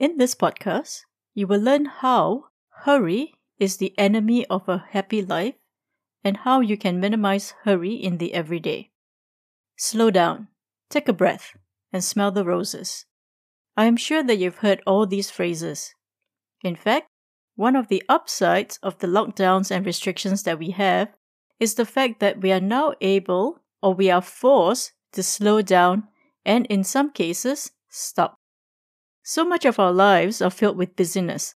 In this podcast, you will learn how hurry is the enemy of a happy life and how you can minimize hurry in the everyday. Slow down, take a breath, and smell the roses. I am sure that you've heard all these phrases. In fact, one of the upsides of the lockdowns and restrictions that we have is the fact that we are now able or we are forced to slow down and, in some cases, stop. So much of our lives are filled with busyness,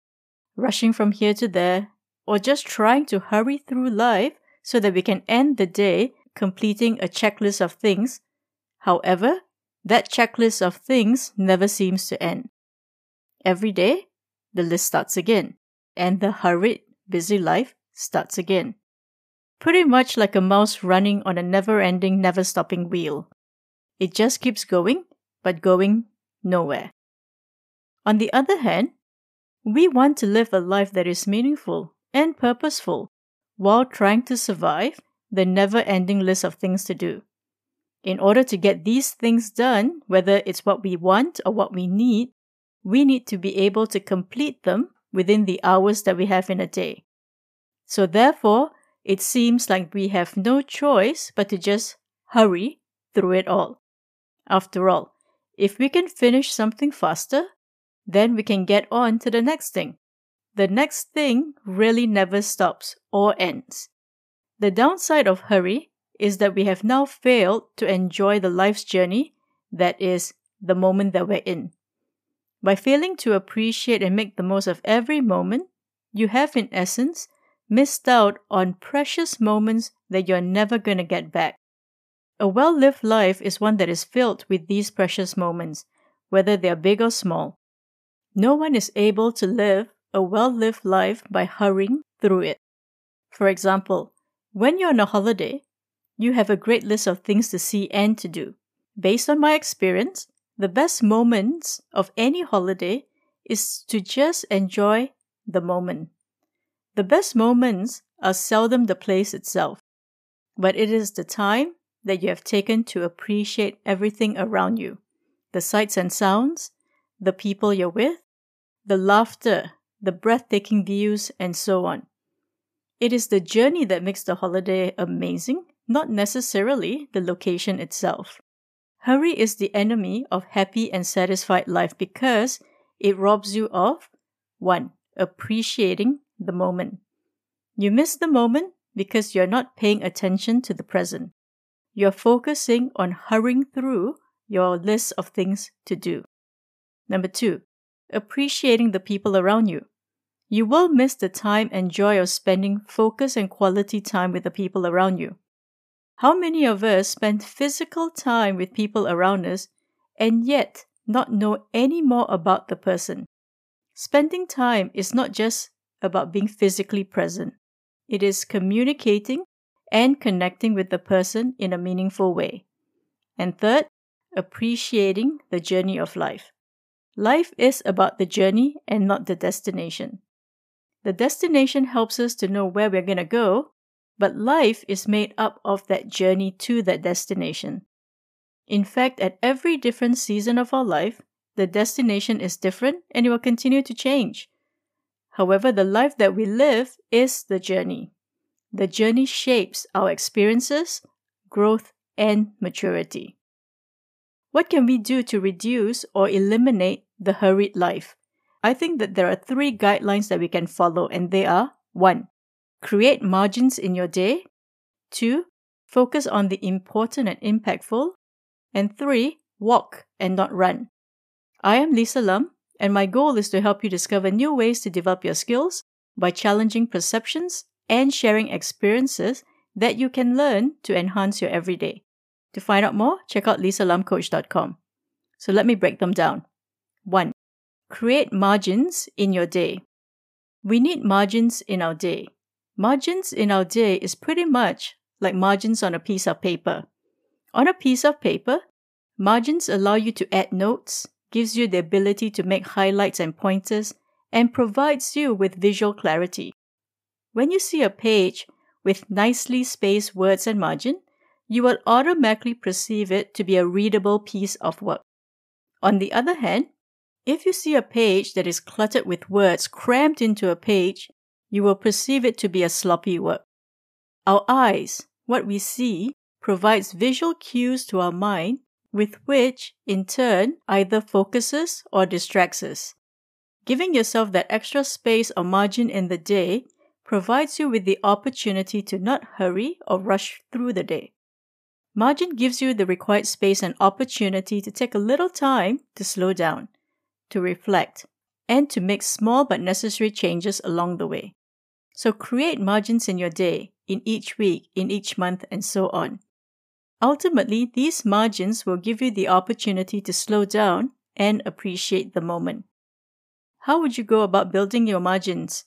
rushing from here to there, or just trying to hurry through life so that we can end the day completing a checklist of things. However, that checklist of things never seems to end. Every day, the list starts again, and the hurried, busy life starts again. Pretty much like a mouse running on a never ending, never stopping wheel. It just keeps going, but going nowhere. On the other hand, we want to live a life that is meaningful and purposeful while trying to survive the never ending list of things to do. In order to get these things done, whether it's what we want or what we need, we need to be able to complete them within the hours that we have in a day. So, therefore, it seems like we have no choice but to just hurry through it all. After all, if we can finish something faster, then we can get on to the next thing. The next thing really never stops or ends. The downside of hurry is that we have now failed to enjoy the life's journey that is the moment that we're in. By failing to appreciate and make the most of every moment, you have, in essence, missed out on precious moments that you're never going to get back. A well lived life is one that is filled with these precious moments, whether they are big or small. No one is able to live a well lived life by hurrying through it. For example, when you're on a holiday, you have a great list of things to see and to do. Based on my experience, the best moments of any holiday is to just enjoy the moment. The best moments are seldom the place itself, but it is the time that you have taken to appreciate everything around you the sights and sounds, the people you're with, the laughter, the breathtaking views, and so on. It is the journey that makes the holiday amazing, not necessarily the location itself. Hurry is the enemy of happy and satisfied life because it robs you of 1. Appreciating the moment. You miss the moment because you're not paying attention to the present. You're focusing on hurrying through your list of things to do. Number two, appreciating the people around you. You will miss the time and joy of spending focus and quality time with the people around you. How many of us spend physical time with people around us and yet not know any more about the person? Spending time is not just about being physically present, it is communicating and connecting with the person in a meaningful way. And third, appreciating the journey of life. Life is about the journey and not the destination. The destination helps us to know where we're going to go, but life is made up of that journey to that destination. In fact, at every different season of our life, the destination is different and it will continue to change. However, the life that we live is the journey. The journey shapes our experiences, growth, and maturity. What can we do to reduce or eliminate the hurried life? I think that there are three guidelines that we can follow, and they are 1. Create margins in your day. 2. Focus on the important and impactful. And 3. Walk and not run. I am Lisa Lum, and my goal is to help you discover new ways to develop your skills by challenging perceptions and sharing experiences that you can learn to enhance your everyday. To find out more, check out lisalumcoach.com. So let me break them down. 1. Create margins in your day. We need margins in our day. Margins in our day is pretty much like margins on a piece of paper. On a piece of paper, margins allow you to add notes, gives you the ability to make highlights and pointers, and provides you with visual clarity. When you see a page with nicely spaced words and margin, you will automatically perceive it to be a readable piece of work. On the other hand, If you see a page that is cluttered with words crammed into a page, you will perceive it to be a sloppy work. Our eyes, what we see, provides visual cues to our mind, with which, in turn, either focuses or distracts us. Giving yourself that extra space or margin in the day provides you with the opportunity to not hurry or rush through the day. Margin gives you the required space and opportunity to take a little time to slow down to reflect, and to make small but necessary changes along the way. So create margins in your day, in each week, in each month, and so on. Ultimately, these margins will give you the opportunity to slow down and appreciate the moment. How would you go about building your margins?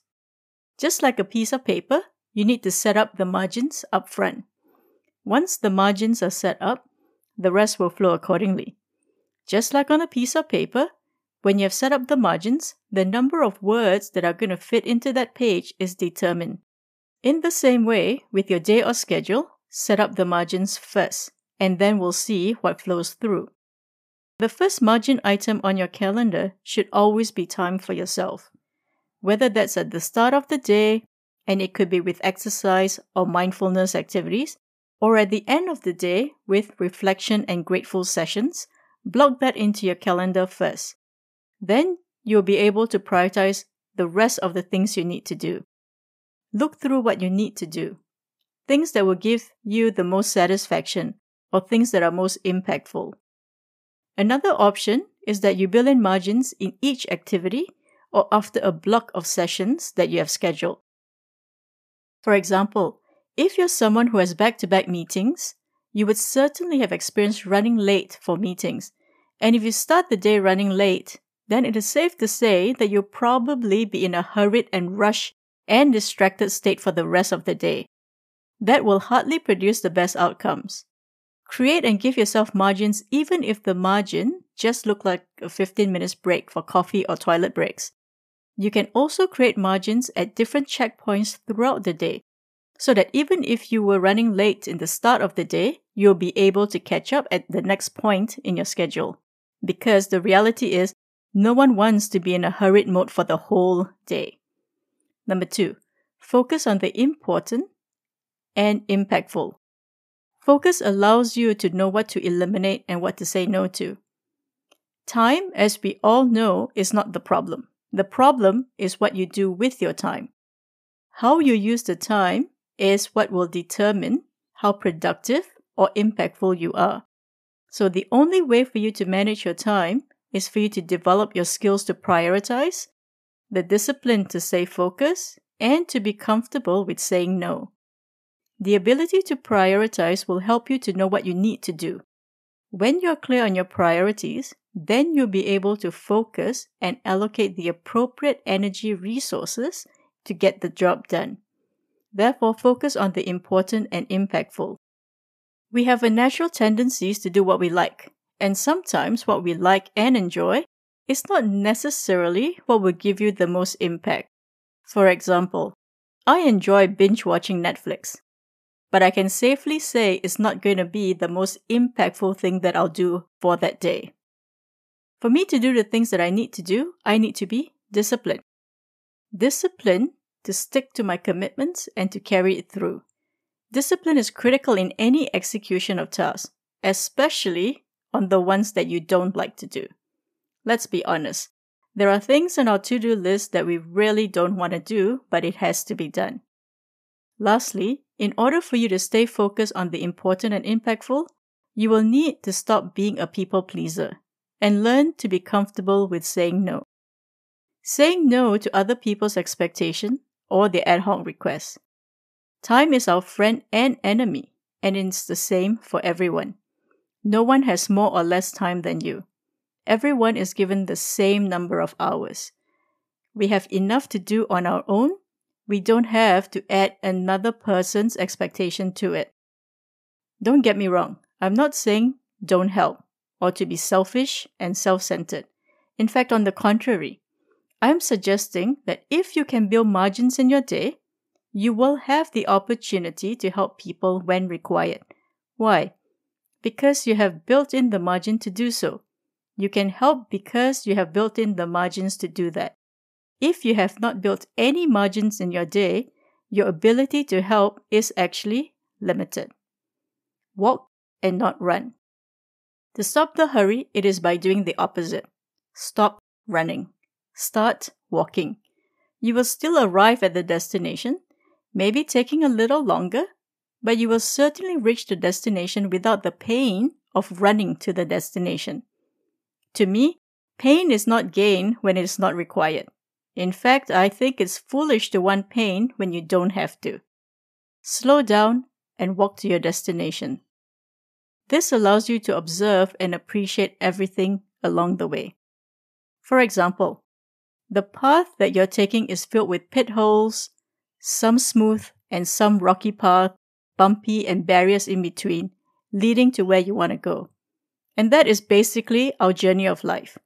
Just like a piece of paper, you need to set up the margins up front. Once the margins are set up, the rest will flow accordingly. Just like on a piece of paper, when you have set up the margins, the number of words that are going to fit into that page is determined. In the same way, with your day or schedule, set up the margins first, and then we'll see what flows through. The first margin item on your calendar should always be time for yourself. Whether that's at the start of the day, and it could be with exercise or mindfulness activities, or at the end of the day with reflection and grateful sessions, block that into your calendar first. Then you'll be able to prioritize the rest of the things you need to do. Look through what you need to do. Things that will give you the most satisfaction or things that are most impactful. Another option is that you build in margins in each activity or after a block of sessions that you have scheduled. For example, if you're someone who has back to back meetings, you would certainly have experienced running late for meetings. And if you start the day running late, then it is safe to say that you'll probably be in a hurried and rushed and distracted state for the rest of the day. That will hardly produce the best outcomes. Create and give yourself margins even if the margin just look like a 15 minutes break for coffee or toilet breaks. You can also create margins at different checkpoints throughout the day so that even if you were running late in the start of the day, you'll be able to catch up at the next point in your schedule. Because the reality is no one wants to be in a hurried mode for the whole day. Number two, focus on the important and impactful. Focus allows you to know what to eliminate and what to say no to. Time, as we all know, is not the problem. The problem is what you do with your time. How you use the time is what will determine how productive or impactful you are. So, the only way for you to manage your time is for you to develop your skills to prioritize, the discipline to stay focused, and to be comfortable with saying no. The ability to prioritize will help you to know what you need to do. When you're clear on your priorities, then you'll be able to focus and allocate the appropriate energy resources to get the job done. Therefore, focus on the important and impactful. We have a natural tendency to do what we like, and sometimes what we like and enjoy is not necessarily what will give you the most impact. For example, I enjoy binge watching Netflix, but I can safely say it's not going to be the most impactful thing that I'll do for that day. For me to do the things that I need to do, I need to be disciplined. Discipline to stick to my commitments and to carry it through. Discipline is critical in any execution of tasks, especially on the ones that you don't like to do. Let's be honest. There are things on our to do list that we really don't want to do, but it has to be done. Lastly, in order for you to stay focused on the important and impactful, you will need to stop being a people pleaser and learn to be comfortable with saying no. Saying no to other people's expectation or the ad hoc requests. Time is our friend and enemy, and it's the same for everyone. No one has more or less time than you. Everyone is given the same number of hours. We have enough to do on our own. We don't have to add another person's expectation to it. Don't get me wrong. I'm not saying don't help or to be selfish and self centered. In fact, on the contrary, I'm suggesting that if you can build margins in your day, you will have the opportunity to help people when required. Why? because you have built in the margin to do so. You can help because you have built in the margins to do that. If you have not built any margins in your day, your ability to help is actually limited. Walk and not run. To stop the hurry, it is by doing the opposite. Stop running. Start walking. You will still arrive at the destination, maybe taking a little longer, but you will certainly reach the destination without the pain of running to the destination. To me, pain is not gain when it is not required. In fact, I think it's foolish to want pain when you don't have to. Slow down and walk to your destination. This allows you to observe and appreciate everything along the way. For example, the path that you're taking is filled with pit holes, some smooth and some rocky path, bumpy and barriers in between, leading to where you want to go. And that is basically our journey of life.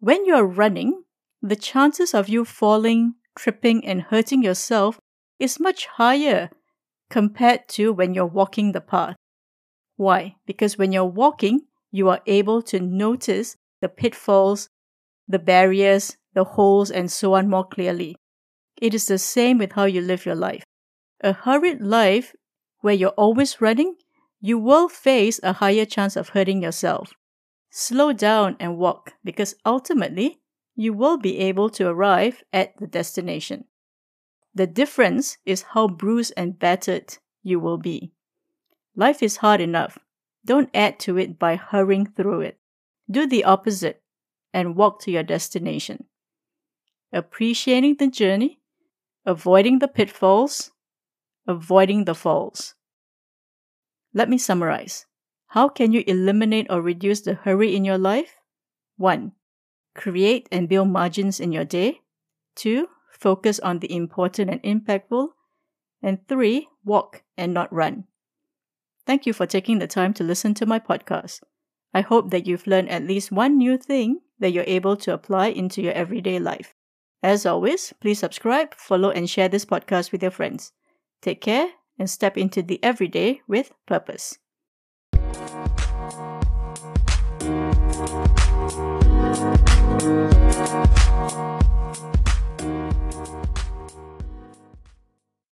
When you're running, the chances of you falling, tripping, and hurting yourself is much higher compared to when you're walking the path. Why? Because when you're walking, you are able to notice the pitfalls, the barriers, the holes, and so on more clearly. It is the same with how you live your life. A hurried life where you're always running, you will face a higher chance of hurting yourself. Slow down and walk because ultimately you will be able to arrive at the destination. The difference is how bruised and battered you will be. Life is hard enough. Don't add to it by hurrying through it. Do the opposite and walk to your destination. Appreciating the journey, avoiding the pitfalls, avoiding the falls. Let me summarize. How can you eliminate or reduce the hurry in your life? 1. Create and build margins in your day. 2. Focus on the important and impactful. And 3. Walk and not run. Thank you for taking the time to listen to my podcast. I hope that you've learned at least one new thing that you're able to apply into your everyday life. As always, please subscribe, follow, and share this podcast with your friends. Take care and step into the everyday with purpose.